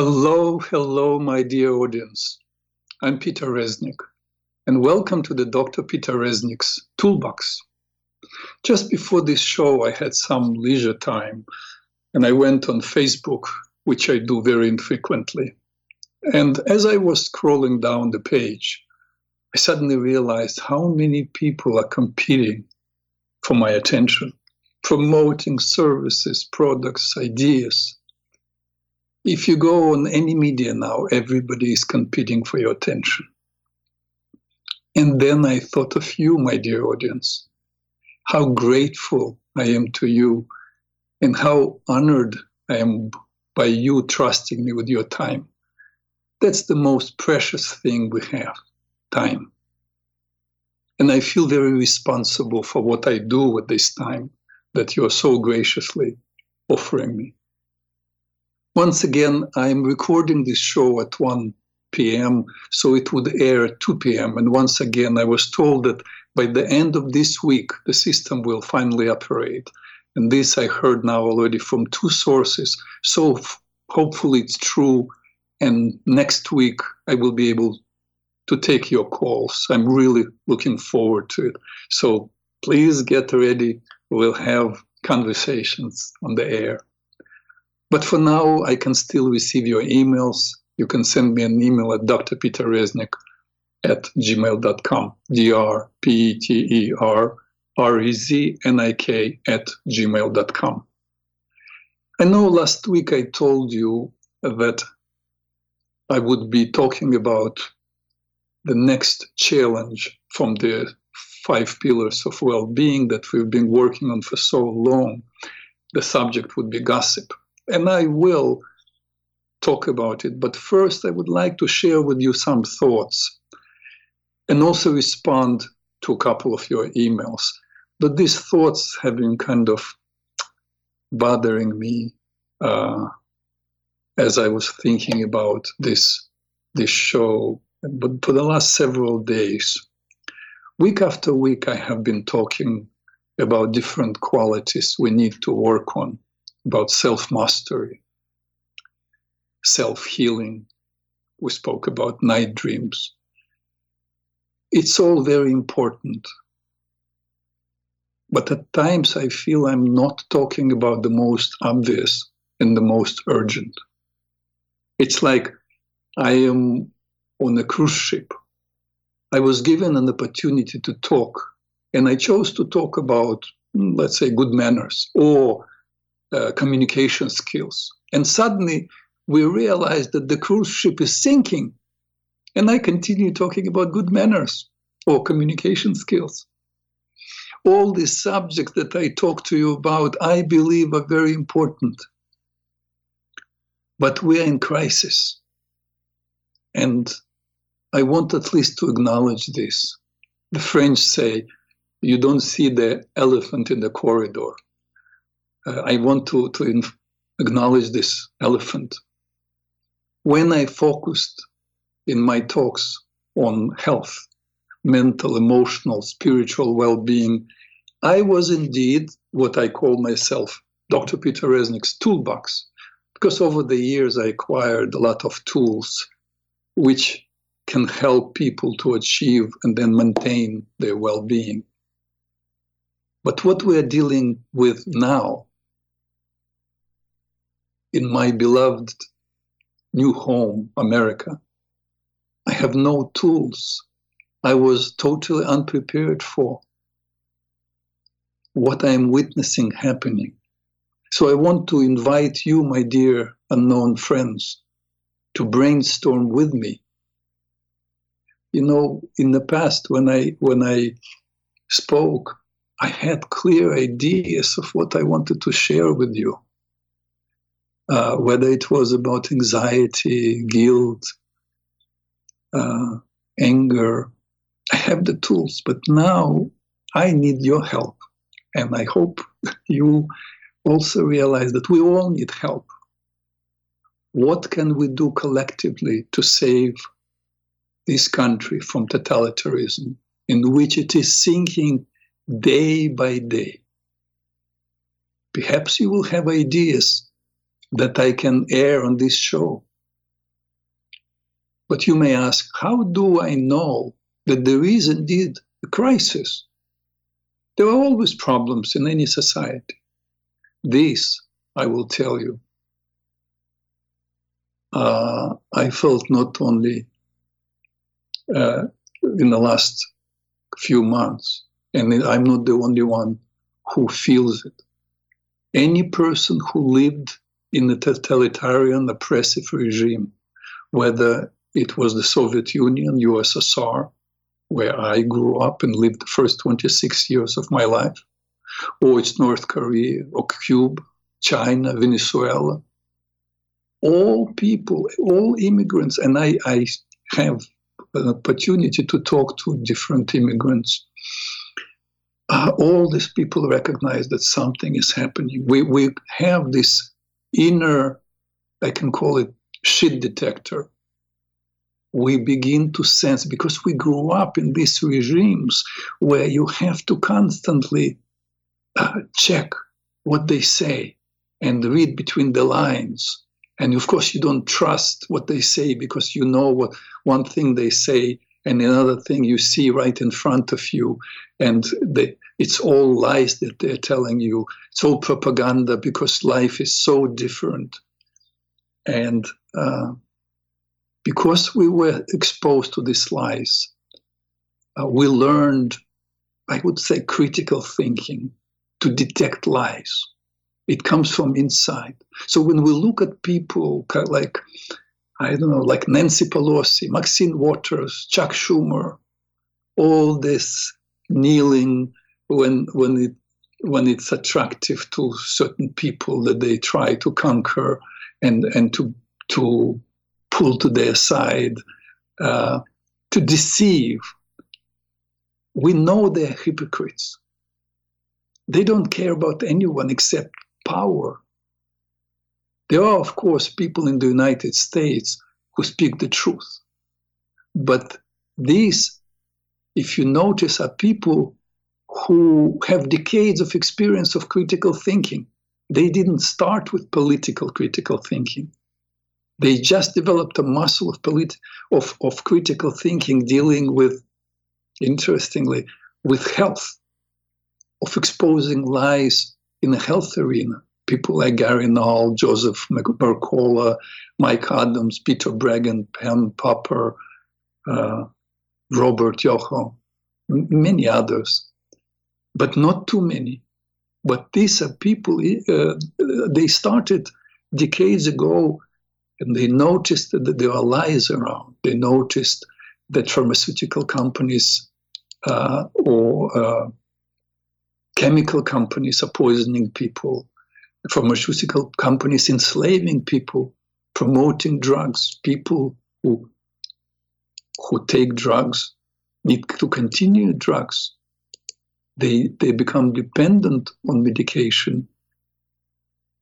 Hello, hello, my dear audience. I'm Peter Reznik, and welcome to the Dr. Peter Reznik's Toolbox. Just before this show, I had some leisure time, and I went on Facebook, which I do very infrequently. And as I was scrolling down the page, I suddenly realized how many people are competing for my attention, promoting services, products, ideas if you go on any media now, everybody is competing for your attention. And then I thought of you, my dear audience, how grateful I am to you and how honored I am by you trusting me with your time. That's the most precious thing we have time. And I feel very responsible for what I do with this time that you're so graciously offering me. Once again, I'm recording this show at 1 p.m., so it would air at 2 p.m. And once again, I was told that by the end of this week, the system will finally operate. And this I heard now already from two sources. So f- hopefully it's true. And next week, I will be able to take your calls. I'm really looking forward to it. So please get ready. We'll have conversations on the air. But for now, I can still receive your emails. You can send me an email at drpeterreznik at gmail.com, D-R-P-E-T-E-R-R-E-Z-N-I-K at gmail.com. I know last week I told you that I would be talking about the next challenge from the five pillars of well-being that we've been working on for so long. The subject would be gossip and I will talk about it. But first, I would like to share with you some thoughts and also respond to a couple of your emails. But these thoughts have been kind of bothering me uh, as I was thinking about this this show. But for the last several days, week after week, I have been talking about different qualities we need to work on about self mastery, self healing. We spoke about night dreams. It's all very important. But at times I feel I'm not talking about the most obvious and the most urgent. It's like I am on a cruise ship. I was given an opportunity to talk, and I chose to talk about, mm, let's say, good manners or uh, communication skills. And suddenly we realize that the cruise ship is sinking. And I continue talking about good manners or communication skills. All these subjects that I talk to you about, I believe are very important. But we are in crisis. And I want at least to acknowledge this. The French say, you don't see the elephant in the corridor uh, I want to, to acknowledge this elephant. When I focused in my talks on health, mental, emotional, spiritual well being, I was indeed what I call myself Dr. Peter Reznik's toolbox, because over the years I acquired a lot of tools which can help people to achieve and then maintain their well being. But what we are dealing with now in my beloved new home, America. I have no tools. I was totally unprepared for what I am witnessing happening. So I want to invite you, my dear unknown friends, to brainstorm with me. You know, in the past, when I when I spoke, I had clear ideas of what I wanted to share with you uh, whether it was about anxiety, guilt, uh, anger. I have the tools, but now I need your help. And I hope you also realize that we all need help. What can we do collectively to save this country from totalitarianism, in which it is sinking day by day? Perhaps you will have ideas that I can air on this show But you may ask, how do I know that there is indeed a crisis? There are always problems in any society. This, I will tell you, uh, I felt not only uh, in the last few months, and I'm not the only one who feels it. Any person who lived in a totalitarian, oppressive regime, whether it was the Soviet Union, USSR, where I grew up and lived the first 26 years of my life, or it's North Korea, or Cuba, China, Venezuela. All people, all immigrants, and I, I have an opportunity to talk to different immigrants. Uh, all these people recognize that something is happening. We, we have this inner, I can call it shit detector. We begin to sense because we grew up in these regimes where you have to constantly uh, check what they say and read between the lines. And of course, you don't trust what they say because you know what one thing they say and another thing you see right in front of you, and they, it's all lies that they're telling you. It's all propaganda because life is so different. And uh, because we were exposed to these lies, uh, we learned, I would say, critical thinking to detect lies. It comes from inside. So when we look at people like, I don't know, like Nancy Pelosi, Maxine Waters, Chuck Schumer, all this kneeling when when it when it's attractive to certain people that they try to conquer and and to to pull to their side, uh, to deceive. We know they're hypocrites. They don't care about anyone except power. There are, of course, people in the United States who speak the truth. But these, if you notice, are people who have decades of experience of critical thinking. They didn't start with political critical thinking. They just developed a muscle of, polit- of, of critical thinking dealing with, interestingly, with health, of exposing lies in the health arena. People like Gary Null, Joseph Mercola, Mike Adams, Peter Breggin, Pam Popper, uh, Robert Yoho, many others, but not too many. But these are people, uh, they started decades ago and they noticed that there are lies around. They noticed that pharmaceutical companies uh, or uh, chemical companies are poisoning people, pharmaceutical companies enslaving people, promoting drugs. People who who take drugs need to continue drugs. They they become dependent on medication.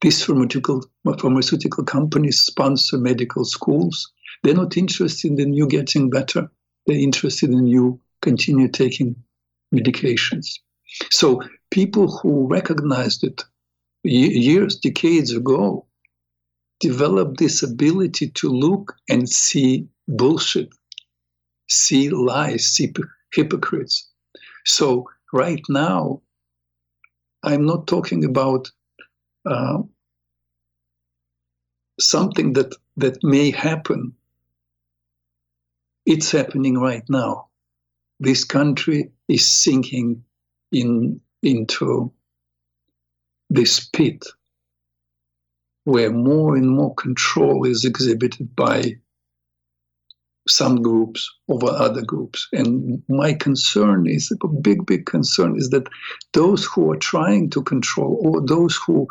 These pharmaceutical pharmaceutical companies sponsor medical schools. They're not interested in you getting better. They're interested in you continue taking medications. So people who recognized it years, decades ago, developed this ability to look and see bullshit, see lies, see hypocrites. So right now, I'm not talking about uh, something that that may happen. It's happening right now. This country is sinking in into this pit where more and more control is exhibited by some groups over other groups. And my concern is a big, big concern is that those who are trying to control or those who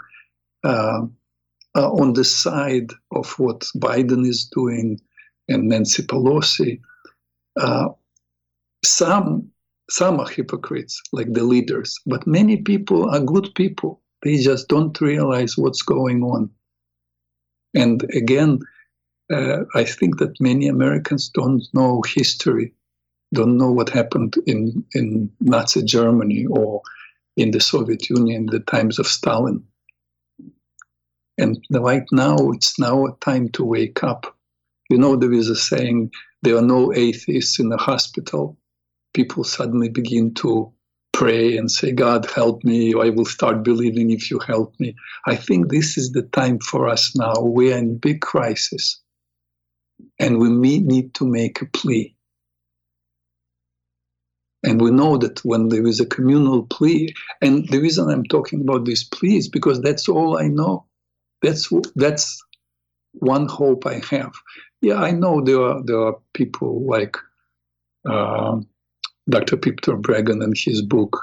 uh, are on the side of what Biden is doing and Nancy Pelosi, uh, some some are hypocrites, like the leaders, but many people are good people. They just don't realize what's going on. And again, uh, I think that many Americans don't know history, don't know what happened in, in Nazi Germany or in the Soviet Union in the times of Stalin. And right now, it's now a time to wake up You know, there is a saying, there are no atheists in the hospital. People suddenly begin to pray and say, God, help me. I will start believing if you help me. I think this is the time for us now. We are in big crisis and we need to make a plea. And we know that when there is a communal plea, and the reason I'm talking about this plea is because that's all I know. That's that's one hope I have. Yeah, I know there are there are people like uh, Dr. Peter Breggin and his book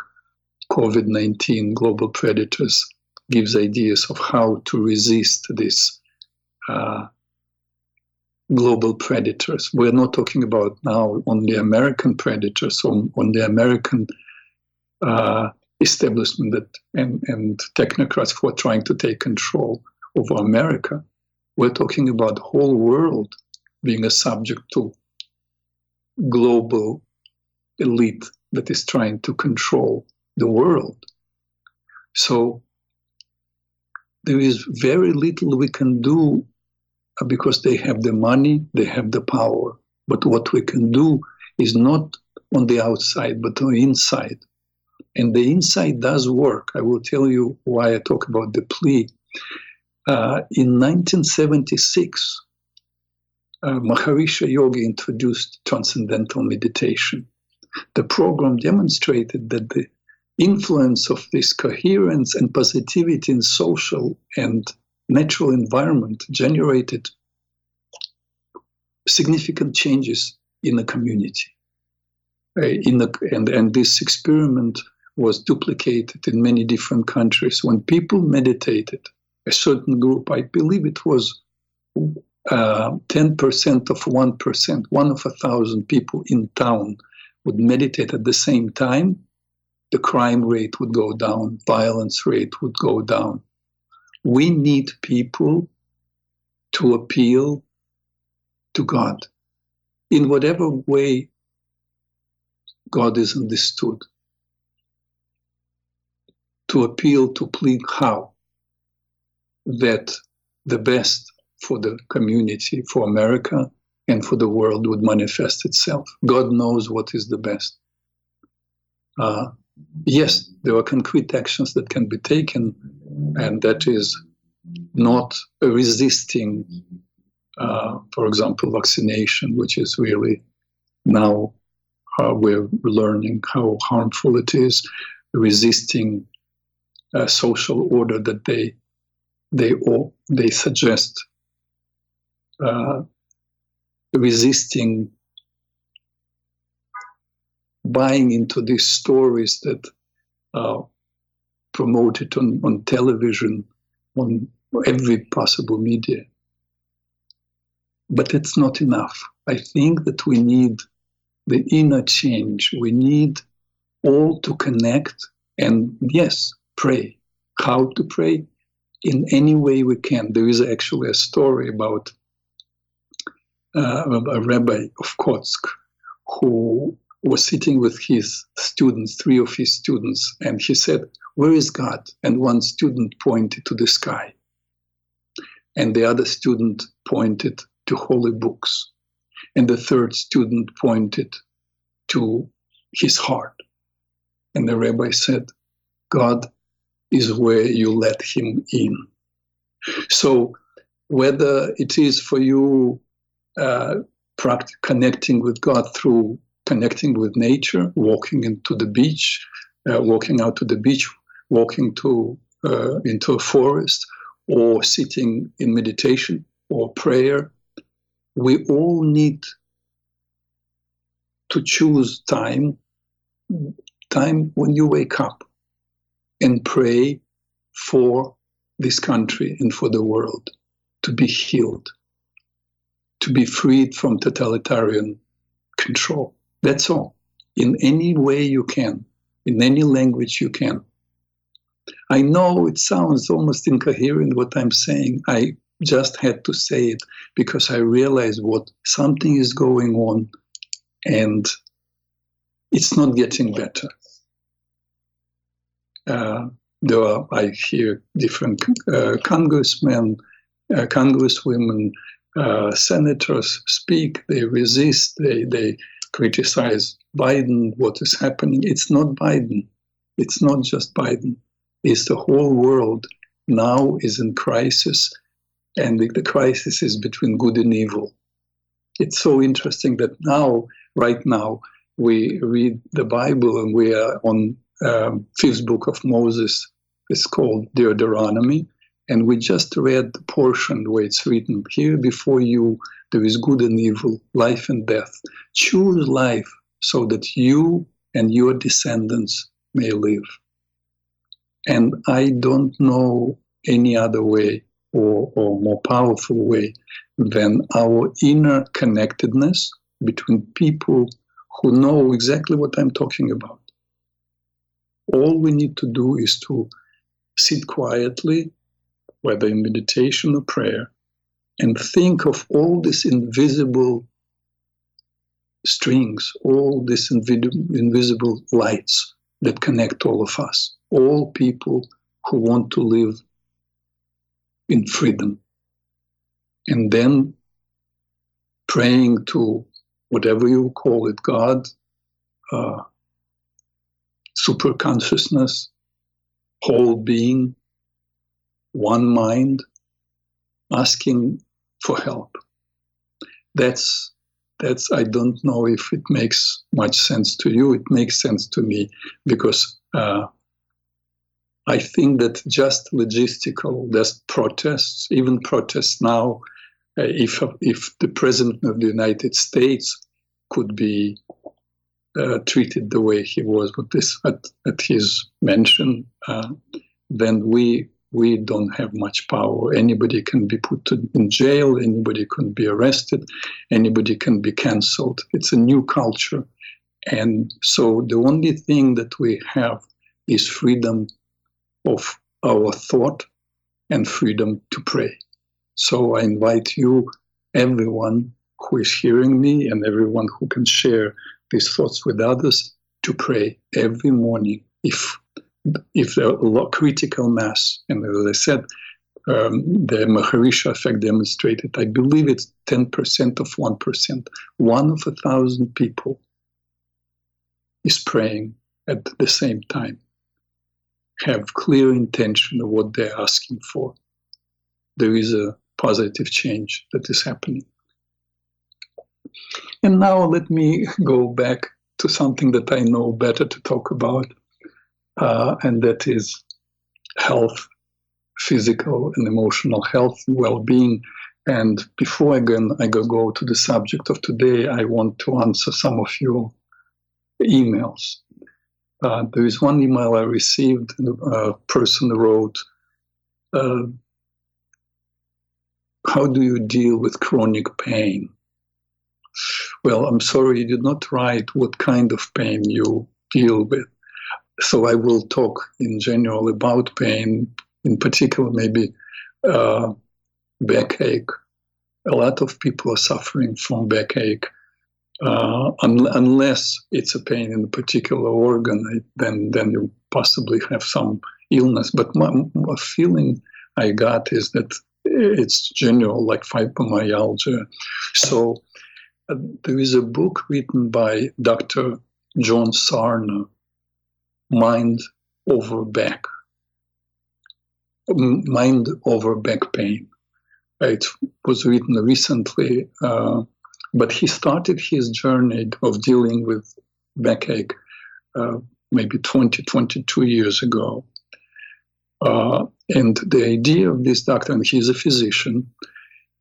COVID nineteen Global Predators gives ideas of how to resist this uh, global predators. We're not talking about now only American predators, on, on the American uh, establishment that, and, and technocrats who are trying to take control over America. We're talking about the whole world being a subject to global elite that is trying to control the world. So there is very little we can do because they have the money, they have the power. But what we can do is not on the outside, but on the inside. And the inside does work. I will tell you why I talk about the plea. Uh, in 1976, uh, Maharishi Yogi introduced transcendental meditation. The program demonstrated that the influence of this coherence and positivity in social and natural environment generated significant changes in the community. Uh, in the, and, and this experiment was duplicated in many different countries. When people meditated, a certain group, I believe it was uh, 10% of 1%, one of a thousand people in town would meditate at the same time, the crime rate would go down, violence rate would go down we need people to appeal to God in whatever way God is understood. To appeal, to plead how that the best for the community, for America, and for the world would manifest itself. God knows what is the best. Uh, yes, there are concrete actions that can be taken, and that is not resisting, uh, for example, vaccination, which is really now uh, we're learning how harmful it is, resisting a social order that they they they suggest, uh, resisting buying into these stories that are promoted on, on television, on every possible media. But it's not enough. I think that we need the inner change. We need all to connect and, yes, pray. How to pray? In any way we can. There is actually a story about uh, a rabbi of Kotsk who was sitting with his students, three of his students, and he said, Where is God? And one student pointed to the sky, and the other student pointed to holy books, and the third student pointed to his heart. And the rabbi said, God is where you let him in. So, whether it is for you uh, connecting with God through connecting with nature, walking into the beach, uh, walking out to the beach, walking to uh, into a forest, or sitting in meditation or prayer. We all need to choose time, time when you wake up, and pray for this country and for the world to be healed, to be freed from totalitarian control. That's all. In any way you can, in any language you can. I know it sounds almost incoherent what I'm saying. I just had to say it because I realize what something is going on and it's not getting better. Uh, there are, I hear different uh, congressmen, uh, congresswomen uh, senators speak, they resist, they, they criticize Biden, what is happening. It's not Biden. It's not just Biden. It's the whole world now is in crisis, and the, the crisis is between good and evil. It's so interesting that now, right now, we read the Bible and we are on um, fifth book of Moses. It's called Deuteronomy, and we just read the portion where it's written here before you there is good and evil, life and death. Choose life so that you and your descendants may live. And I don't know any other way or, or more powerful way than our inner connectedness between people who know exactly what I'm talking about. All we need to do is to sit quietly, whether in meditation or prayer, and think of all these invisible strings, all these invisible lights that connect all of us, all people who want to live in freedom. And then praying to whatever you call it God, uh, super consciousness, whole being, one mind, asking for help. That's that's I don't know if it makes much sense to you. It makes sense to me because uh, I think that just logistical, just protests, even protests now, uh, if if the president of the United States could be uh, treated the way he was with this at, at his mention, uh, then we we don't have much power. Anybody can be put in jail. Anybody can be arrested. Anybody can be cancelled. It's a new culture, and so the only thing that we have is freedom of our thought and freedom to pray. So I invite you, everyone who is hearing me and everyone who can share these thoughts with others, to pray every morning if if the critical mass, and as I said, um, the Maharishi effect demonstrated, I believe it's 10% of 1%. One of a thousand people is praying at the same time, have clear intention of what they're asking for. There is a positive change that is happening. And now let me go back to something that I know better to talk about, uh, and that is health, physical and emotional health well-being. And before go, I go, go to the subject of today, I want to answer some of your emails. Uh, there is one email I received. A person wrote, uh, "How do you deal with chronic pain?" Well, I'm sorry, you did not write what kind of pain you deal with. So I will talk in general about pain, in particular, maybe uh, backache. A lot of people are suffering from backache. Uh, un- unless it's a pain in a particular organ, then then you possibly have some illness. But my, my feeling I got is that it's general, like fibromyalgia. So uh, there is a book written by Dr. John Sarno, Mind Over Back, Mind Over Back Pain. It was written recently, uh, but he started his journey of dealing with backache uh, maybe 20, 22 years ago. Uh, and the idea of this doctor, and he's a physician,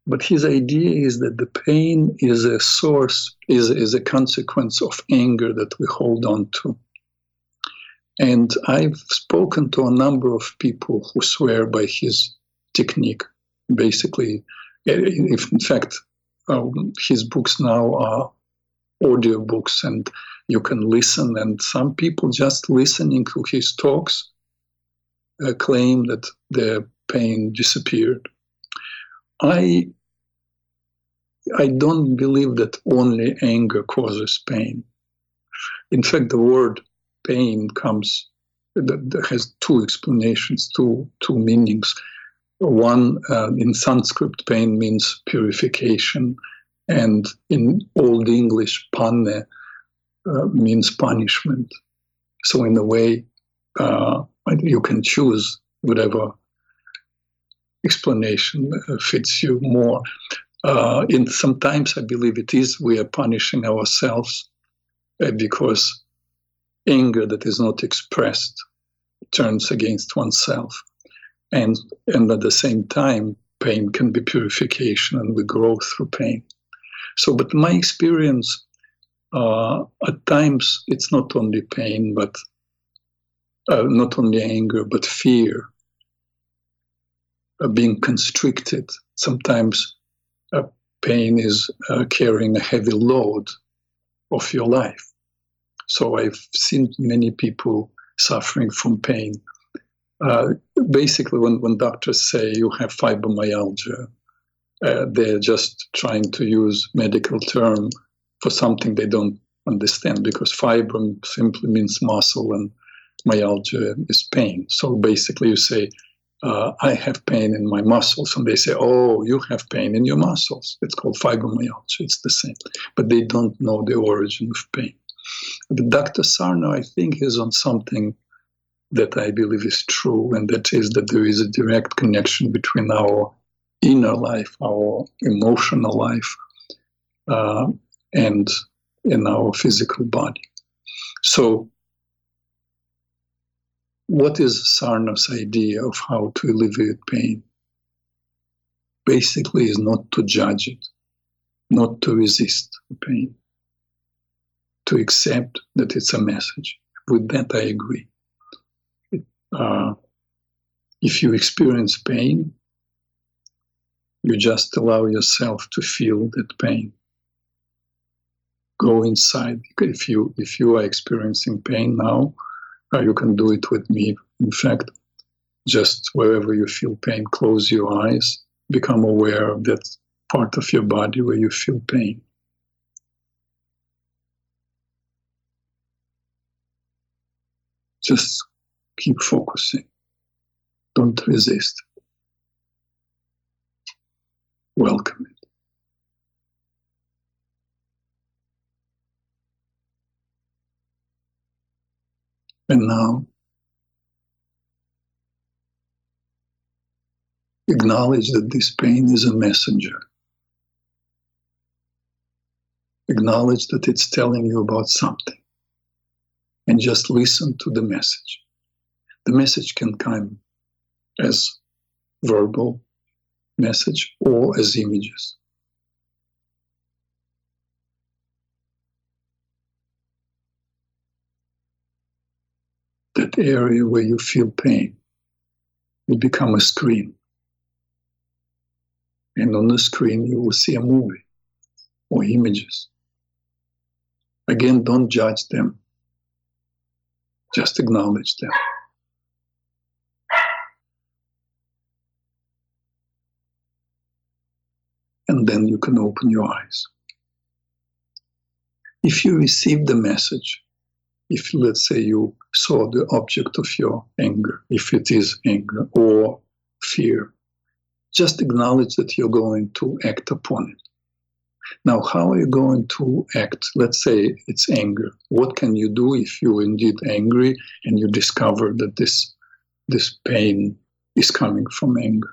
but his idea is that the pain is a source, is, is a consequence of anger that we hold on to. And I've spoken to a number of people who swear by his technique. Basically, if in fact, um, his books now are audio books and you can listen. And some people just listening to his talks uh, claim that their pain disappeared. I I don't believe that only anger causes pain. In fact, the word pain comes that has two explanations, two two meanings. one uh, in Sanskrit, pain means purification, and in Old English, panne uh, means punishment. So, in a way, uh, you can choose whatever explanation uh, fits you more. Uh, in sometimes I believe it is we are punishing ourselves uh, because anger that is not expressed turns against oneself, and and at the same time, pain can be purification, and we grow through pain. So, but my experience uh, at times it's not only pain, but uh, not only anger, but fear, uh, being constricted. Sometimes uh, pain is uh, carrying a heavy load of your life. So I've seen many people suffering from pain. Uh, basically, when, when doctors say you have fibromyalgia, uh, they're just trying to use medical term for something they don't understand because fibrom simply means muscle and myalgia is pain. So basically, you say, uh, I have pain in my muscles, and they say, Oh, you have pain in your muscles. It's called fibromyalgia. It's the same, but they don't know the origin of pain. But Dr. Sarno, I think, is on something that I believe is true, and that is that there is a direct connection between our inner life, our emotional life, uh, and in our physical body. So, what is Sarno's idea of how to alleviate pain? Basically, is not to judge it, not to resist the pain, to accept that it's a message. With that, I agree. Uh, if you experience pain, you just allow yourself to feel that pain go inside. If you if you are experiencing pain now, uh, you can do it with me. In fact, just wherever you feel pain, close your eyes, become aware of that part of your body where you feel pain. Just keep focusing. Don't resist. Welcome it. And now, acknowledge that this pain is a messenger. Acknowledge that it's telling you about something. And just listen to the message. The message can come as verbal message or as images. that area where you feel pain will become a screen. And on the screen, you will see a movie or images. Again, don't judge them, just acknowledge them. And then you can open your eyes. If you receive the message, if let's say you saw the object of your anger, if it is anger or fear, just acknowledge that you're going to act upon it. Now, how are you going to act? Let's say it's anger. What can you do if you're indeed angry and you discover that this, this pain is coming from anger?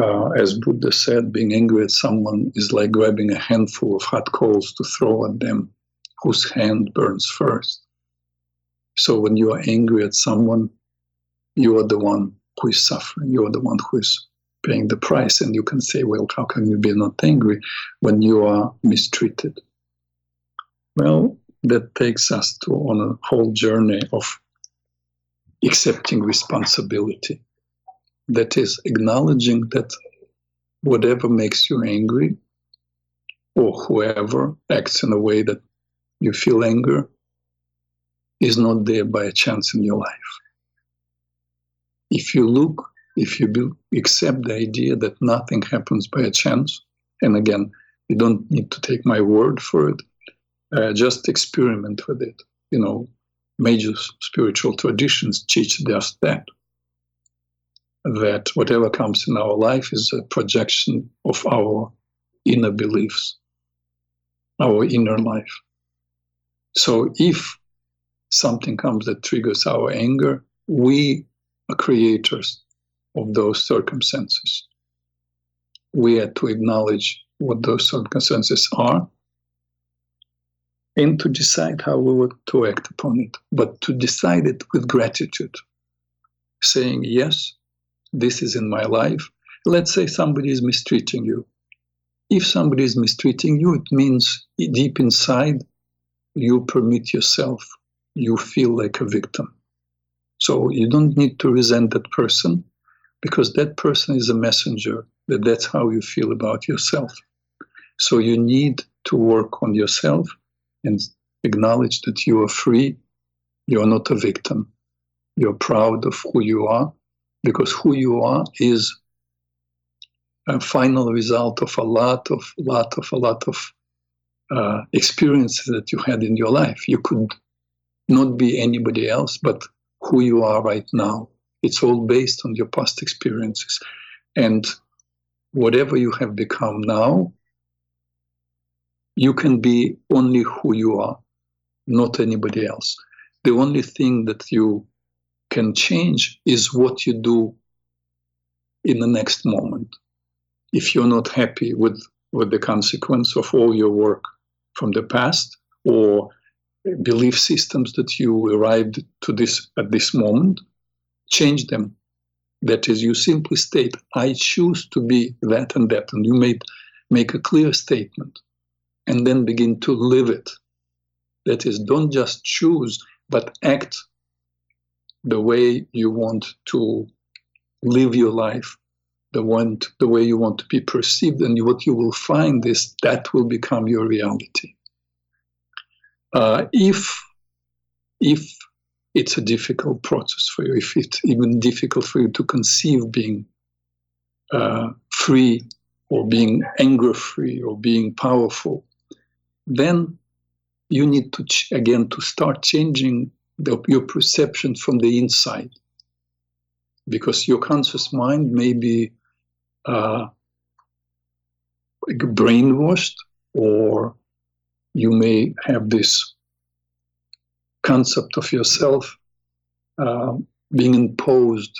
Uh, as Buddha said, being angry at someone is like grabbing a handful of hot coals to throw at them whose hand burns first. So when you are angry at someone, you are the one who is suffering. You are the one who is paying the price. And you can say, well, how can you be not angry when you are mistreated? Well, that takes us to on a whole journey of accepting responsibility. That is acknowledging that whatever makes you angry or whoever acts in a way that you feel anger is not there by a chance in your life. If you look, if you accept the idea that nothing happens by a chance, and again, you don't need to take my word for it, uh, just experiment with it. You know, major spiritual traditions teach just that. that whatever comes in our life is a projection of our inner beliefs, our inner life. So if something comes that triggers our anger, we are creators of those circumstances. We had to acknowledge what those circumstances are and to decide how we were to act upon it, but to decide it with gratitude, saying, Yes, this is in my life. Let's say somebody is mistreating you. If somebody is mistreating you, it means deep inside you permit yourself, you feel like a victim. So you don't need to resent that person because that person is a messenger that that's how you feel about yourself. So you need to work on yourself and acknowledge that you are free, you're not a victim. You're proud of who you are because who you are is a final result of a lot of lot of a lot of uh, experiences that you had in your life. You could not be anybody else but who you are right now. It's all based on your past experiences. And whatever you have become now, you can be only who you are, not anybody else. The only thing that you can change is what you do in the next moment. If you're not happy with, with the consequence of all your work from the past or belief systems that you arrived to this at this moment, change them. That is, you simply state, I choose to be that and that, and you made make a clear statement and then begin to live it. That is, don't just choose, but act the way you want to live your life, the one the way you want to be perceived, and what you will find is that will become your reality. Uh, if if it's a difficult process for you, if it's even difficult for you to conceive being uh, free or being anger free or being powerful, then you need to ch- again to start changing the, your perception from the inside. Because your conscious mind may be uh, brainwashed or you may have this concept of yourself uh, being imposed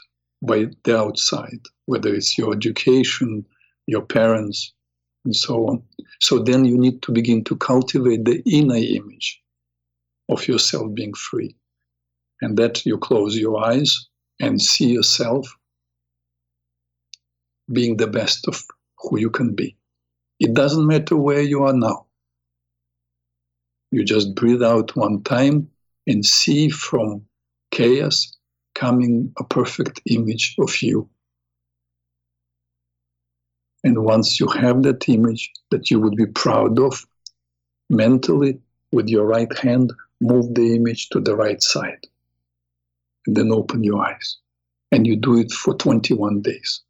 by the outside, whether it's your education, your parents, and so on. So then you need to begin to cultivate the inner image of yourself being free and that you close your eyes and see yourself being the best of who you can be. It doesn't matter where you are now. You just breathe out one time and see from chaos coming a perfect image of you. And once you have that image that you would be proud of, mentally, with your right hand, move the image to the right side and then open your eyes. And you do it for 21 days.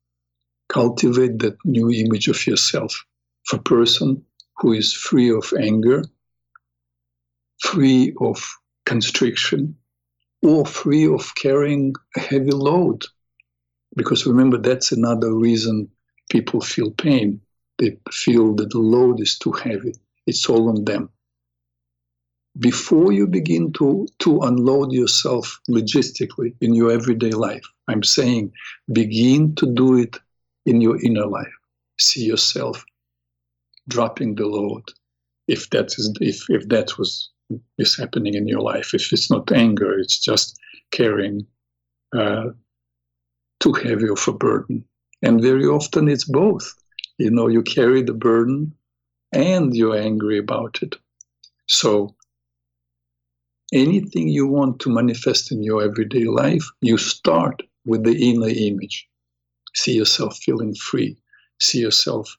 Cultivate that new image of yourself of a person who is free of anger, free of constriction, or free of carrying a heavy load. Because remember, that's another reason people feel pain. They feel that the load is too heavy, it's all on them before you begin to, to unload yourself logistically in your everyday life. I'm saying begin to do it in your inner life. See yourself dropping the load. If that is if if that was is happening in your life, if it's not anger, it's just carrying uh, too heavy of a burden. And very often it's both. You know, you carry the burden and you're angry about it. So anything you want to manifest in your everyday life, you start with the inner image. See yourself feeling free, see yourself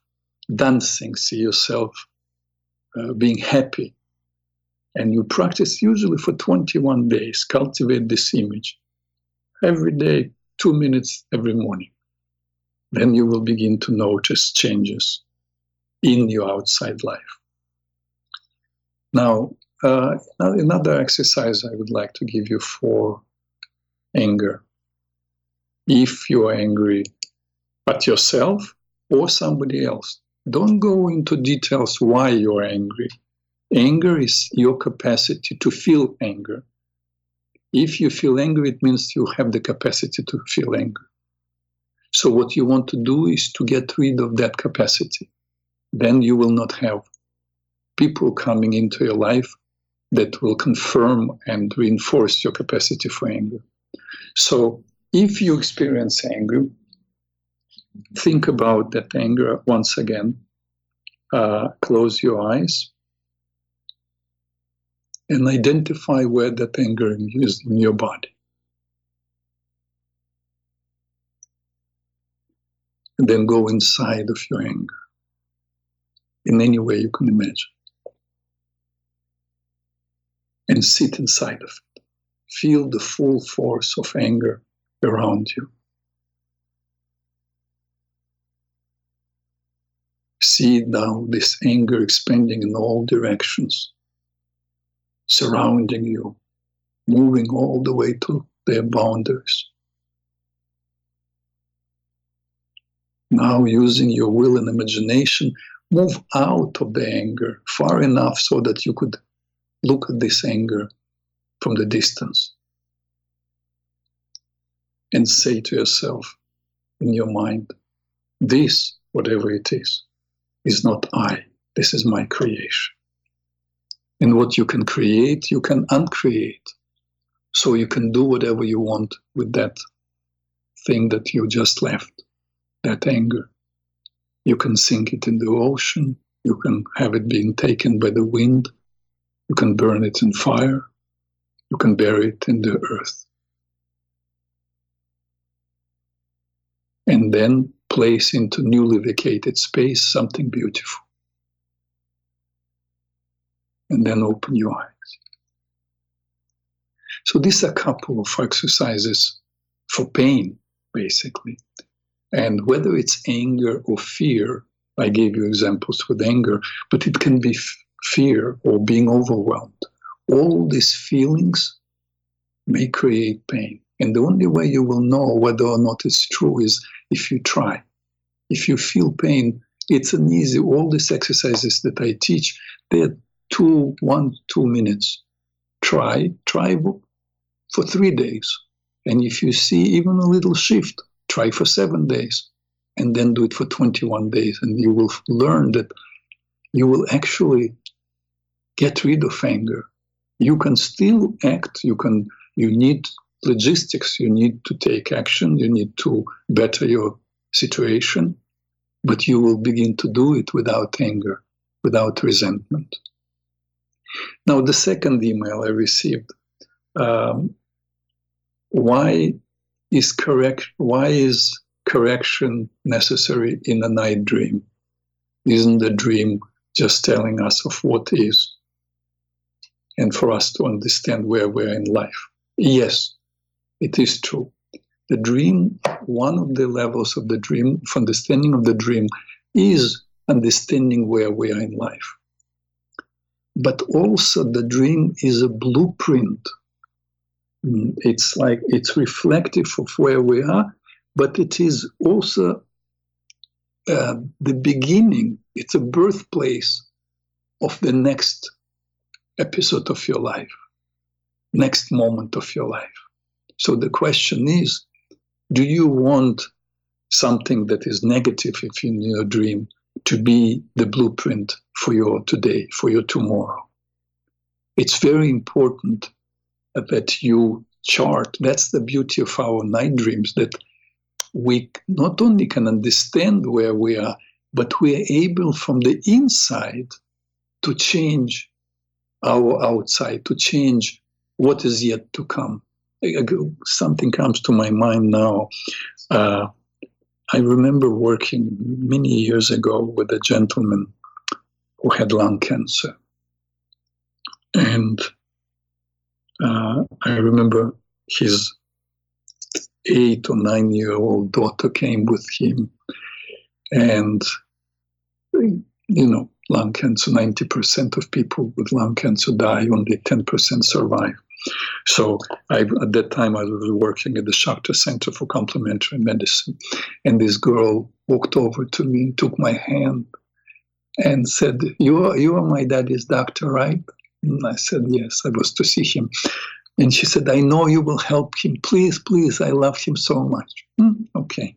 dancing, see yourself uh, being happy. And you practice usually for 21 days, cultivate this image every day, two minutes every morning. Then you will begin to notice changes in your outside life. Now, uh, another exercise I would like to give you for anger. if you're angry at yourself or somebody else. Don't go into details why you're angry. Anger is your capacity to feel anger. If you feel angry, it means you have the capacity to feel anger. So, what you want to do is to get rid of that capacity. Then you will not have people coming into your life that will confirm and reinforce your capacity for anger. So, if you experience anger, think about that anger once again. Uh, close your eyes and identify where that anger is in your body. And then go inside of your anger in any way you can imagine. And sit inside of it. Feel the full force of anger around you. See now this anger expanding in all directions, surrounding you, moving all the way to their boundaries. Now, using your will and imagination, move out of the anger far enough so that you could look at this anger from the distance and say to yourself in your mind, This, whatever it is, is not I. This is my creation. And what you can create, you can uncreate. So you can do whatever you want with that thing that you just left, that anger. You can sink it in the ocean. You can have it being taken by the wind. You can burn it in fire. You can bury it in the earth. And then place into newly vacated space something beautiful. And then open your eyes. So these are a couple of exercises for pain, basically. And whether it's anger or fear, I gave you examples with anger, but it can be f- fear or being overwhelmed. All these feelings may create pain. And the only way you will know whether or not it's true is if you try. If you feel pain, it's an easy, all these exercises that I teach, they're two, one, two minutes. Try, try for three days. And if you see even a little shift, try for seven days and then do it for 21 days. And you will learn that you will actually get rid of anger. You can still act, you can, you need logistics, you need to take action, you need to better your situation, but you will begin to do it without anger, without resentment. Now, the second email I received um, why is correct why is correction necessary in a night dream? Isn't the dream just telling us of what is and for us to understand where we're in life? Yes it is true. The dream one of the levels of the dream of understanding of the dream is understanding where we are in life but also the dream is a blueprint. Mm, it's like it's reflective of where we are, but it is also uh, the beginning, it's a birthplace of the next episode of your life, next moment of your life. So the question is do you want something that is negative if in your dream to be the blueprint for your today, for your tomorrow? It's very important that you chart. That's the beauty of our night dreams that we not only can understand where we are, but we are able from the inside to change our outside, to change what is yet to come. Something comes to my mind now. Uh, I remember working many years ago with a gentleman who had lung cancer. And uh, I remember his eight or nine year old daughter came with him, and you know, lung cancer 90% of people with lung cancer die, only 10% survive. So I, at that time, I was working at the Schachter Center for Complementary Medicine, and this girl walked over to me took my hand and said, "You are you are my daddy's doctor, right?" And I said, "Yes." I was to see him, and she said, "I know you will help him. Please, please. I love him so much." Mm, okay.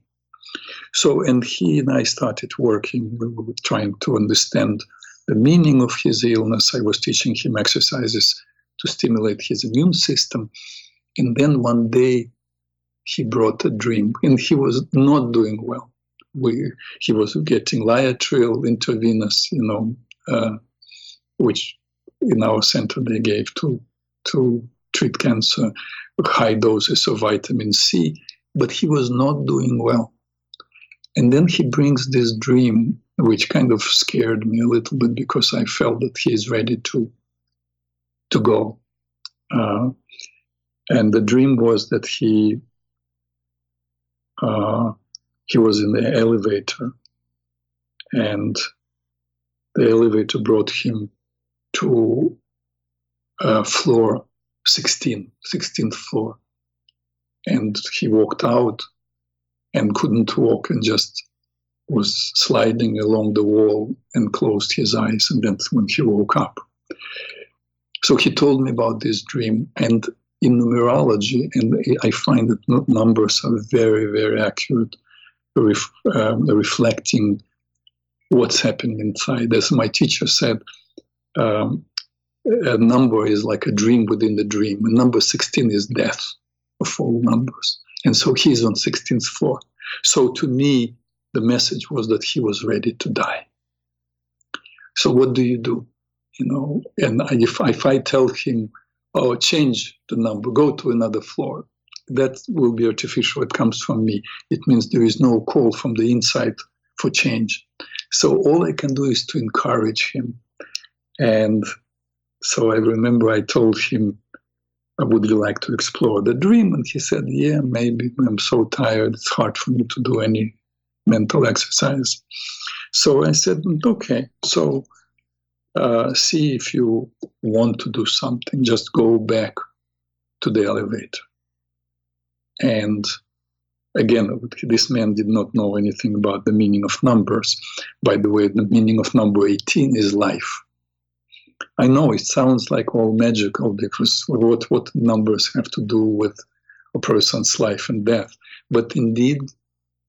So, and he and I started working. We were trying to understand the meaning of his illness. I was teaching him exercises to stimulate his immune system. And then one day he brought a dream, and he was not doing well. We, he was getting Laetrile intravenous, you know, uh, which in our center they gave to to treat cancer, high doses of vitamin C, but he was not doing well. And then he brings this dream, which kind of scared me a little bit because I felt that he is ready to to go. Uh, and the dream was that he uh, he was in the elevator, and the elevator brought him to uh, floor 16, 16th floor, and he walked out and couldn't walk and just was sliding along the wall and closed his eyes, and then when he woke up. So he told me about this dream, and in numerology, and I find that numbers are very, very accurate, ref, um, reflecting what's happening inside. As my teacher said, um, a number is like a dream within the dream. And number 16 is death of all numbers. And so he's on 16th floor. So to me, the message was that he was ready to die. So what do you do? You know, and if, if I tell him, oh, change the number, go to another floor, that will be artificial. It comes from me. It means there is no call from the inside for change. So all I can do is to encourage him. And so I remember I told him, would you like to explore the dream? And he said, yeah, maybe. I'm so tired. It's hard for me to do any mental exercise. So I said, okay. So uh, see if you want to do something. Just go back to the elevator. And again, this man did not know anything about the meaning of numbers. By the way, the meaning of number 18 is life. I know it sounds like all magical because what, what numbers have to do with a person's life and death. But indeed,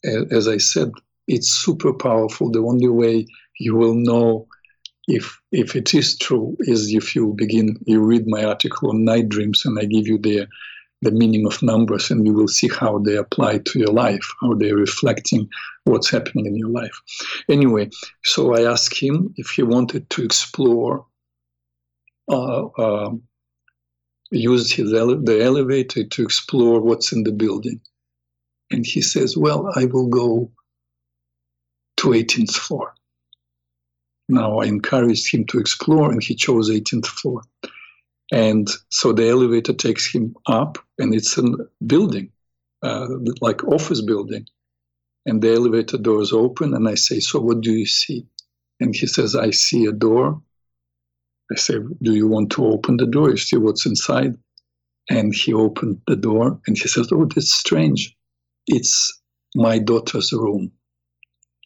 as I said, it's super powerful. The only way you will know if if it is true is if you begin you read my article on night dreams and I give you the the meaning of numbers and you will see how they apply to your life, how they're reflecting what's happening in your life. Anyway, so I asked him if he wanted to explore, uh, uh, use his ele- the elevator to explore what's in the building. And he says, Well, I will go to 18th floor. Now I encouraged him to explore, and he chose 18th floor. And so the elevator takes him up, and it's a building, uh, like office building. And the elevator doors open, and I say, "So what do you see?" And he says, "I see a door." I say, "Do you want to open the door? You see what's inside?" And he opened the door, and he says, "Oh, that's strange. It's my daughter's room."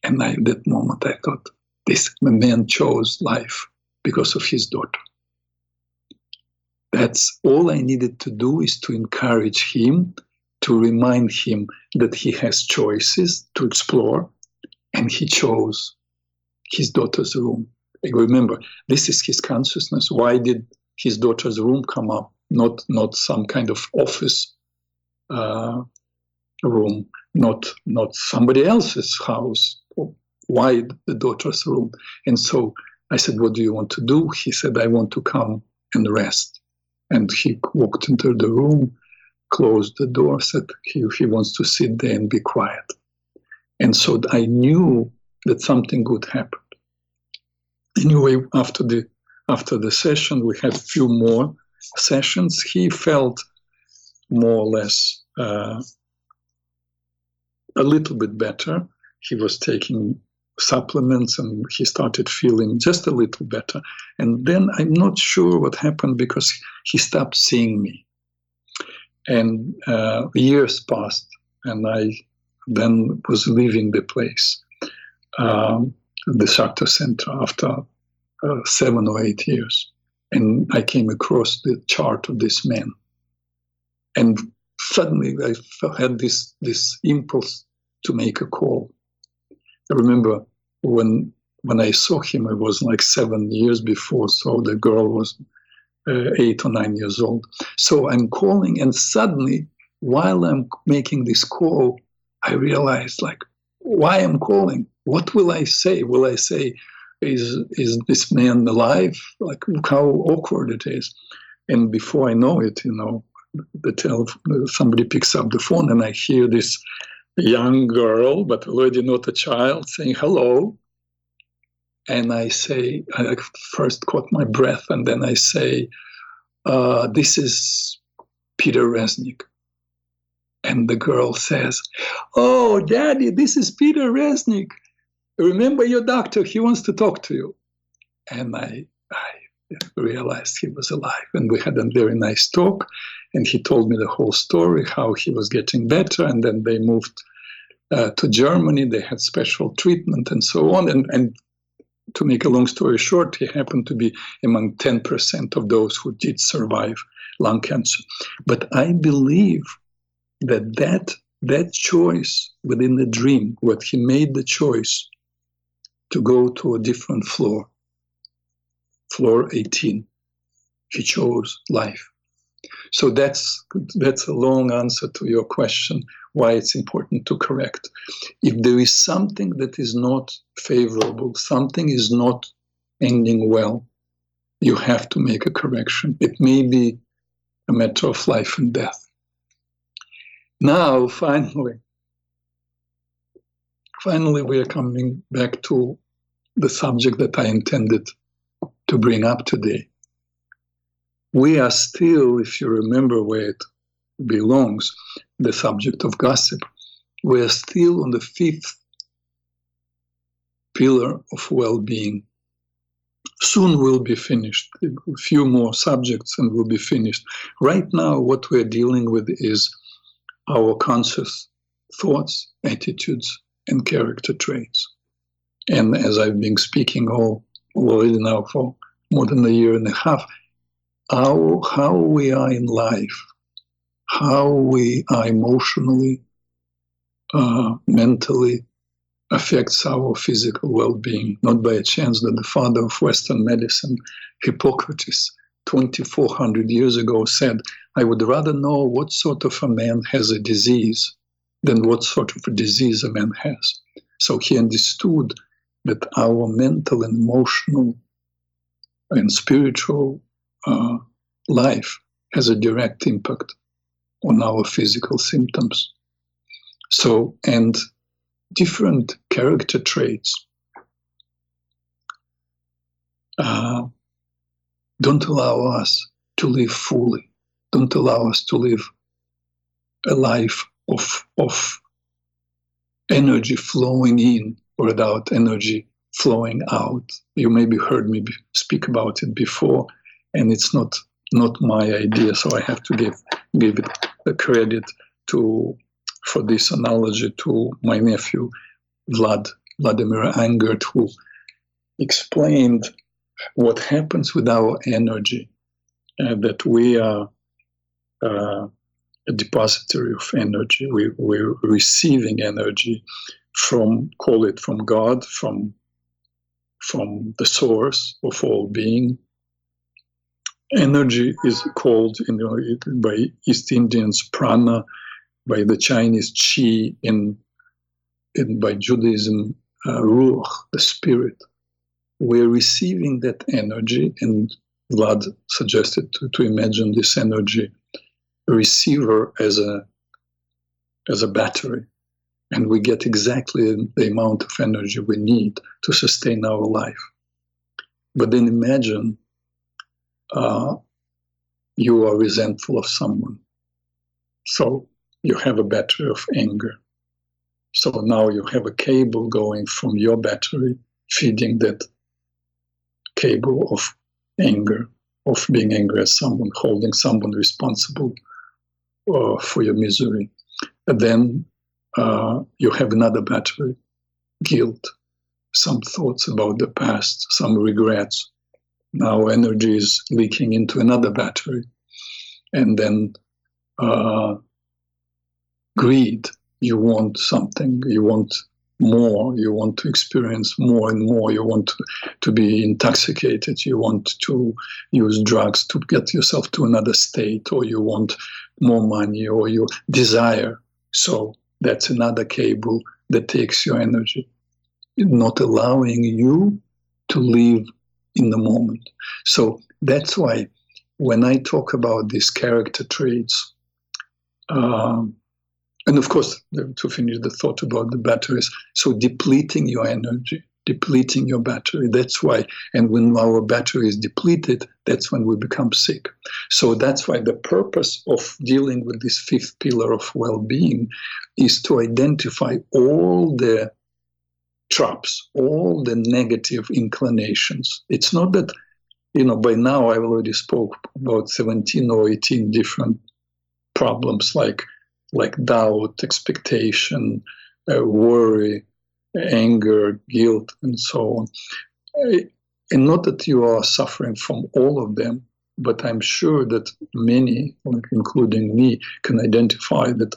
And I, at that moment, I thought, this man chose life because of his daughter. That's all I needed to do is to encourage him, to remind him that he has choices to explore, and he chose his daughter's room. remember, this is his consciousness. Why did his daughter's room come up? Not not some kind of office uh, room, not not somebody else's house why the daughter's room. And so I said, What do you want to do? He said, I want to come and rest. And he walked into the room, closed the door, said he, he wants to sit there and be quiet. And so I knew that something good happened. Anyway, after the after the session, we had a few more sessions. He felt more or less uh, a little bit better. He was taking supplements and he started feeling just a little better. And then I'm not sure what happened because he stopped seeing me. And uh, years passed, and I then was leaving the place, um, the Schachter Center, after uh, seven or eight years. And I came across the chart of this man. And suddenly I had this, this impulse to make a call. I remember when when I saw him, it was like seven years before, so the girl was uh, eight or nine years old. So I'm calling, and suddenly, while I'm making this call, I realized like, why I'm calling? What will I say? Will I say, is is this man alive? Like how awkward it is. And before I know it, you know, the tel- somebody picks up the phone, and I hear this young girl, but already not a child, saying hello. And I say, I first caught my breath, and then I say, uh, This is Peter Reznik. And the girl says, Oh, Daddy, this is Peter Reznik. Remember your doctor, he wants to talk to you. And I, I realized he was alive. And we had a very nice talk. And he told me the whole story, how he was getting better. And then they moved uh, to Germany. They had special treatment and so on. And, and to make a long story short, he happened to be among 10% of those who did survive lung cancer. But I believe that that, that choice within the dream, what he made the choice to go to a different floor, floor 18, he chose life. So that's that's a long answer to your question why it's important to correct. If there is something that is not favorable, something is not ending well, you have to make a correction. It may be a matter of life and death. Now, finally, finally, we are coming back to the subject that I intended to bring up today we are still, if you remember where it belongs, the subject of gossip, we are still on the fifth pillar of well being. Soon we'll be finished. A few more subjects and we'll be finished. Right now, what we're dealing with is our conscious thoughts, attitudes, and character traits. And as I've been speaking all already now for more than a year and a half, how, how we are in life, how we are emotionally, uh, mentally, affects our physical well being. Not by a chance that the father of Western medicine, Hippocrates, 2400 years ago said, I would rather know what sort of a man has a disease than what sort of a disease a man has. So he understood that our mental and emotional and spiritual uh, life has a direct impact on our physical symptoms. So, and different character traits uh, don't allow us to live fully, don't allow us to live a life of, of energy flowing in or without energy flowing out. You maybe heard me speak about it before and it's not not my idea. So I have to give give it the credit to for this analogy to my nephew Vlad Vladimir Angert, who explained what happens with our energy, uh, that we are uh, a depository of energy. We, we're receiving energy from, call it from God, from, from the source of all being, energy is called you know, by East Indians prana, by the Chinese qi, in, in by Judaism uh, ruach, the spirit. We're receiving that energy, and Vlad suggested to, to imagine this energy receiver as a as a battery, and we get exactly the amount of energy we need to sustain our life. But then imagine uh, you are resentful of someone. So you have a battery of anger. So now you have a cable going from your battery, feeding that cable of anger, of being angry at someone, holding someone responsible uh, for your misery. And then uh, you have another battery, guilt, some thoughts about the past, some regrets. Now energy is leaking into another battery. And then uh, greed, you want something, you want more, you want to experience more and more, you want to, to be intoxicated, you want to use drugs to get yourself to another state, or you want more money, or you desire. So that's another cable that takes your energy, not allowing you to live in the moment. So that's why when I talk about these character traits, um, and of course, to finish the thought about the batteries, so depleting your energy, depleting your battery. That's why, and when our battery is depleted, that's when we become sick. So that's why the purpose of dealing with this fifth pillar of well being is to identify all the traps, all the negative inclinations. It's not that, you know, by now I've already spoke about 17 or 18 different problems like like doubt, expectation, uh, worry, anger, guilt, and so on. And not that you are suffering from all of them, but I'm sure that many, including me, can identify that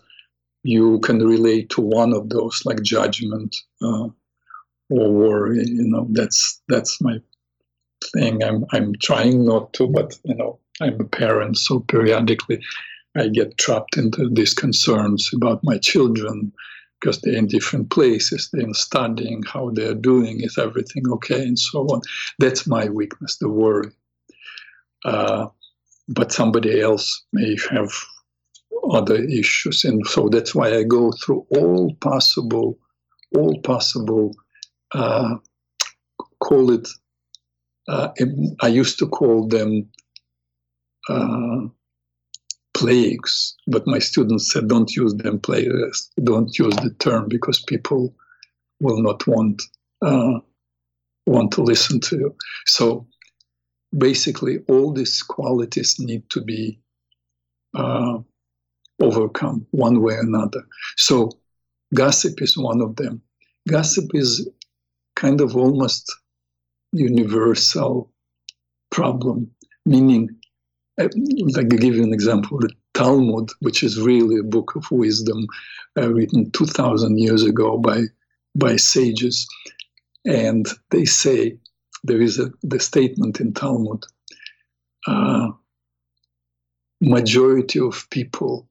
you can relate to one of those, like judgment uh, or worry. You know, that's that's my thing. I'm I'm trying not to, but you know, I'm a parent, so periodically I get trapped into these concerns about my children because they're in different places, they're studying, how they're doing, is everything okay, and so on. That's my weakness, the worry. Uh, but somebody else may have other issues, and so that's why I go through all possible, all possible. Uh, call it. Uh, I used to call them uh, plagues, but my students said, don't use them plagues, don't use the term because people will not want uh, want to listen to you. So basically, all these qualities need to be uh, overcome one way or another. So gossip is one of them. Gossip is kind of almost universal problem, meaning uh, like to give you an example, the Talmud, which is really a book of wisdom uh, written 2,000 years ago by, by sages. And they say, there is a, the statement in Talmud, uh, majority of people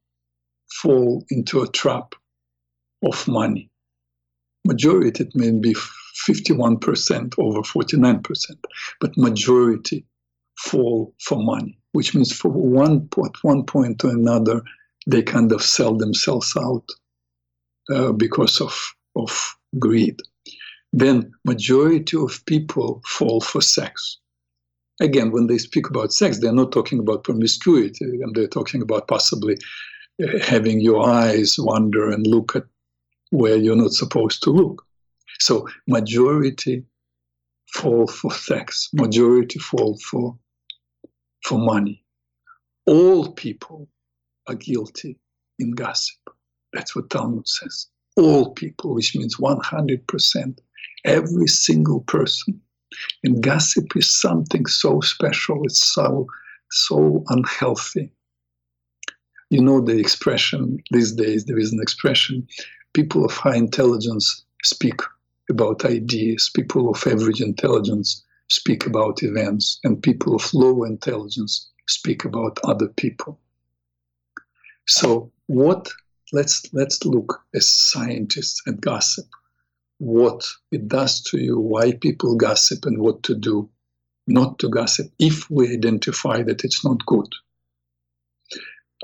fall into a trap of money. Majority, it may be 51% over 49%, but majority fall for money which means from one point to another, they kind of sell themselves out uh, because of, of greed. Then majority of people fall for sex. Again, when they speak about sex, they're not talking about promiscuity, and they're talking about possibly uh, having your eyes wander and look at where you're not supposed to look. So majority fall for sex, majority fall for for money. All people are guilty in gossip. That's what Talmud says. All people, which means 100%, every single person. And gossip is something so special, it's so, so unhealthy. You know the expression these days, there is an expression people of high intelligence speak about ideas, people of average intelligence speak about events, and people of low intelligence speak about other people. So, what? Let's let's look as scientists at gossip. What it does to you, why people gossip, and what to do not to gossip if we identify that it's not good.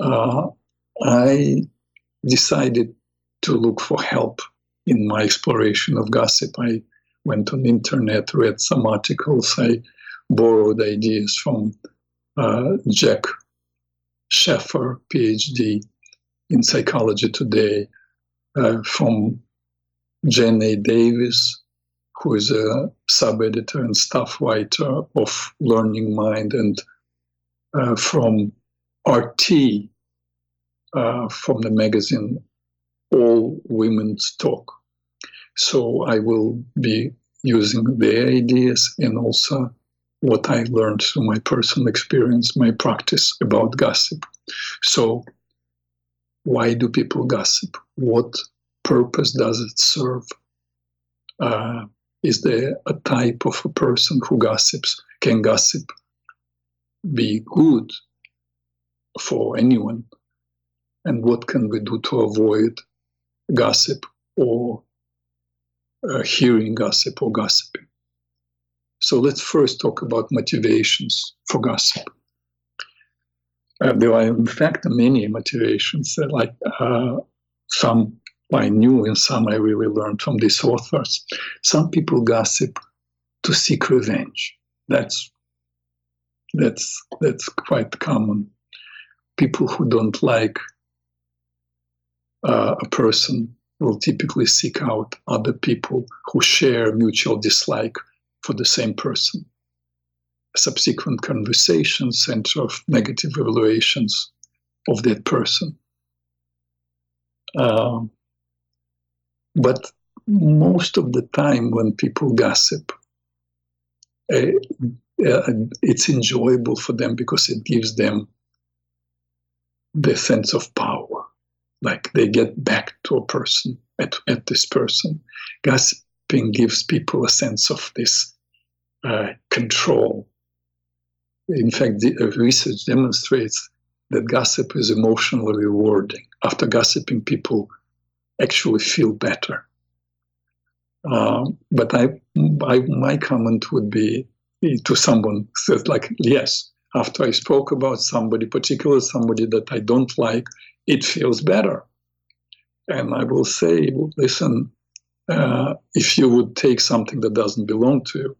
Uh, I decided to look for help in my exploration of gossip. I went on internet, read some articles. I borrowed ideas from uh, Jack Schafer, PhD in psychology today, uh, from Janey Davies, who is a sub-editor and staff writer of Learning Mind, and uh, from RT, uh, from the magazine All Women's Talk. So I will be using their ideas and also what I learned through my personal experience, my practice about gossip. So, why do people gossip? What purpose does it serve? Uh, is there a type of a person who gossips? Can gossip be good for anyone? And what can we do to avoid gossip or uh, hearing gossip or gossiping? So let's first talk about motivations for gossip. Uh, there are, in fact, many motivations, like uh, some I knew and some I really learned from these authors. Some people gossip to seek revenge. That's that's that's quite common. People who don't like uh, a person will typically seek out other people who share mutual dislike for the same person. Subsequent conversations sort of negative evaluations of that person. Uh, but most of the time, when people gossip, uh, uh, it's enjoyable for them because it gives them the sense of power. Like they get back to a person, at, at this person. Gossiping gives people a sense of this uh, control. In fact, the uh, research demonstrates that gossip is emotionally rewarding. After gossiping, people actually feel better. Um, but I, I, my comment would be to someone says like, yes, after I spoke about somebody, particularly somebody that I don't like, it feels better. And I will say, listen, uh, if you would take something that doesn't belong to you,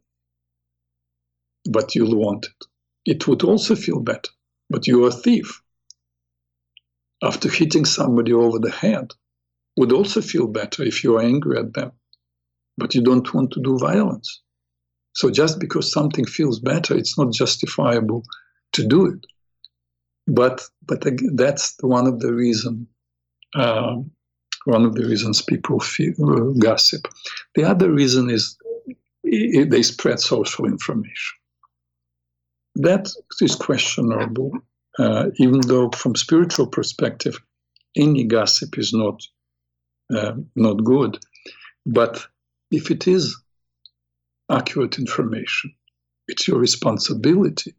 but you'll want it. It would also feel better, but you're a thief. After hitting somebody over the head, would also feel better if you're angry at them, but you don't want to do violence. So just because something feels better, it's not justifiable to do it. But but that's one of the reason. Uh, one of the reasons people feel, uh, gossip. The other reason is they spread social information that is questionable, uh, even though from spiritual perspective, any gossip is not uh, not good. But if it is accurate information, it's your responsibility.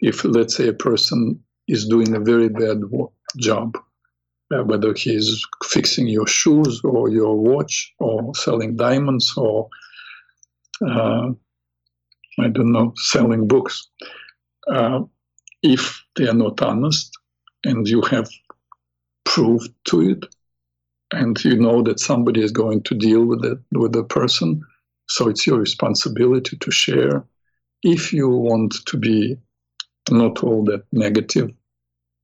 If, let's say, a person is doing a very bad job, uh, whether he's fixing your shoes or your watch or selling diamonds or uh, I don't know, selling books, uh, if they are not honest and you have proof to it, and you know that somebody is going to deal with it with the person, so it's your responsibility to share. If you want to be not all that negative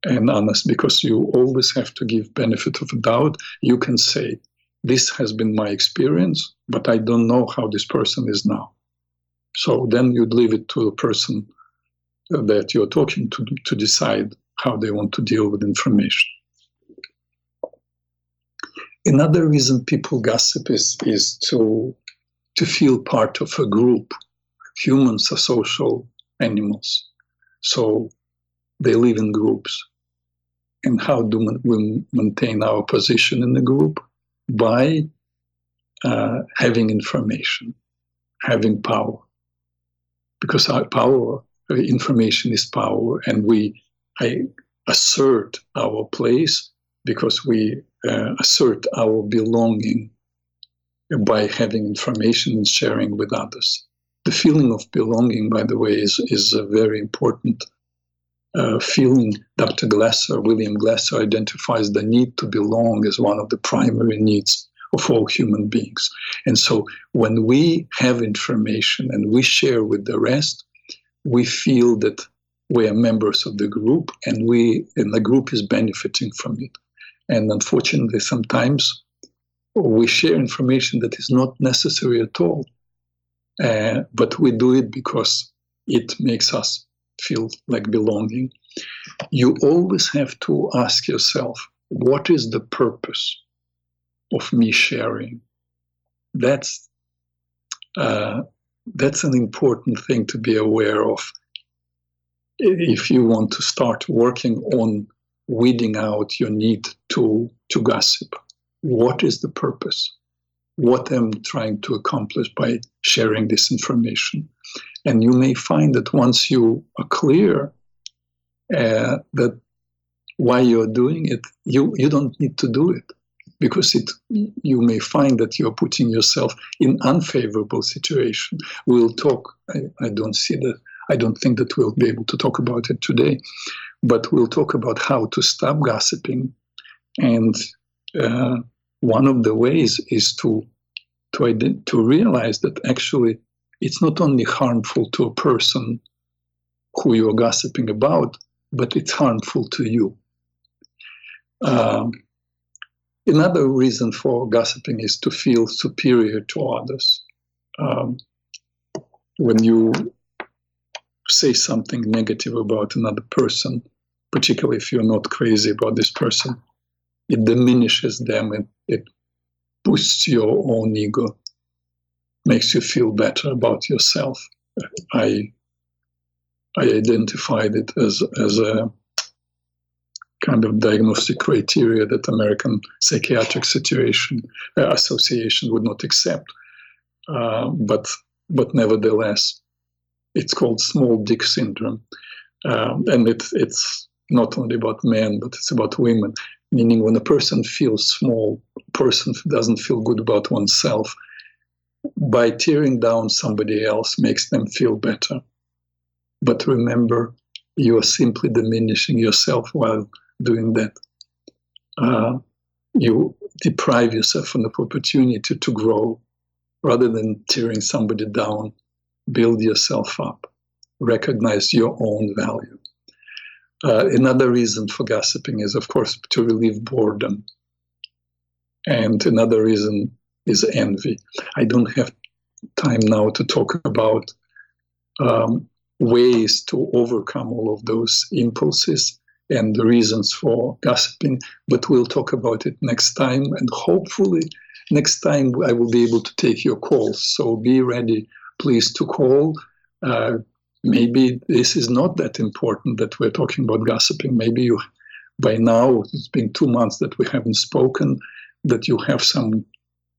and honest, because you always have to give benefit of a doubt, you can say, "This has been my experience, but I don't know how this person is now." So then you'd leave it to the person that you're talking to to decide how they want to deal with information. Another reason people gossip is, is to, to feel part of a group. Humans are social animals, so they live in groups. And how do we maintain our position in the group? By uh, having information, having power because our power, uh, information is power, and we I assert our place because we uh, assert our belonging by having information and sharing with others. The feeling of belonging, by the way, is, is a very important uh, feeling. Dr. Glasser, William Glasser, identifies the need to belong as one of the primary needs of all human beings. And so when we have information and we share with the rest, we feel that we are members of the group and we and the group is benefiting from it. And unfortunately, sometimes we share information that is not necessary at all, uh, but we do it because it makes us feel like belonging. You always have to ask yourself, what is the purpose of me sharing? That's uh, that's an important thing to be aware of if you want to start working on weeding out your need to to gossip what is the purpose what i'm trying to accomplish by sharing this information. And you may find that once you are clear uh, that why you're doing it you you don't need to do it. Because it you may find that you're putting yourself in unfavorable situation. We'll talk I, I don't see that i don't think that we'll be able to talk about it today but we'll talk about how to stop gossiping and uh, one of the ways is to to to realize that actually it's not only harmful to a person who you're gossiping about, but it's harmful to you. Um, another reason for gossiping is to feel superior to others. Um, when you say something negative about another person, particularly if you're not crazy about this person, it diminishes them and it boosts your own ego, makes you feel better about yourself. I I identified it as as a kind of diagnostic criteria that American Psychiatric Situation uh, Association would not accept, uh, but but nevertheless, it's called small dick syndrome, um, and it's it's not only about men but it's about women. Meaning when a person feels small, person who doesn't feel good about oneself, by tearing down somebody else makes them feel better. But remember, you are simply diminishing yourself while doing that. Uh, you deprive yourself of the opportunity to grow rather than tearing somebody down. Build yourself up, recognize your own value. Uh, another reason for gossiping is, of course, to relieve boredom. And another reason is envy. I don't have time now to talk about um, ways to overcome all of those impulses and the reasons for gossiping, but we'll talk about it next time. And hopefully, next time I will be able to take your calls. So be ready, please, to call. Uh, maybe this is not that important that we're talking about gossiping. Maybe you, by now, it's been two months that we haven't spoken, that you have some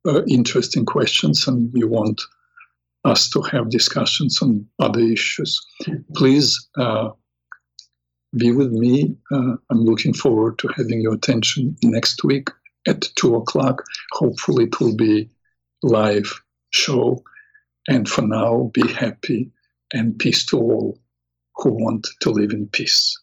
uh, interesting questions and you want us to have discussions on other issues. Please uh, be with me. Uh, I'm looking forward to having your attention next week at two o'clock. Hopefully, it will be live show. And for now, be happy and peace to all who want to live in peace.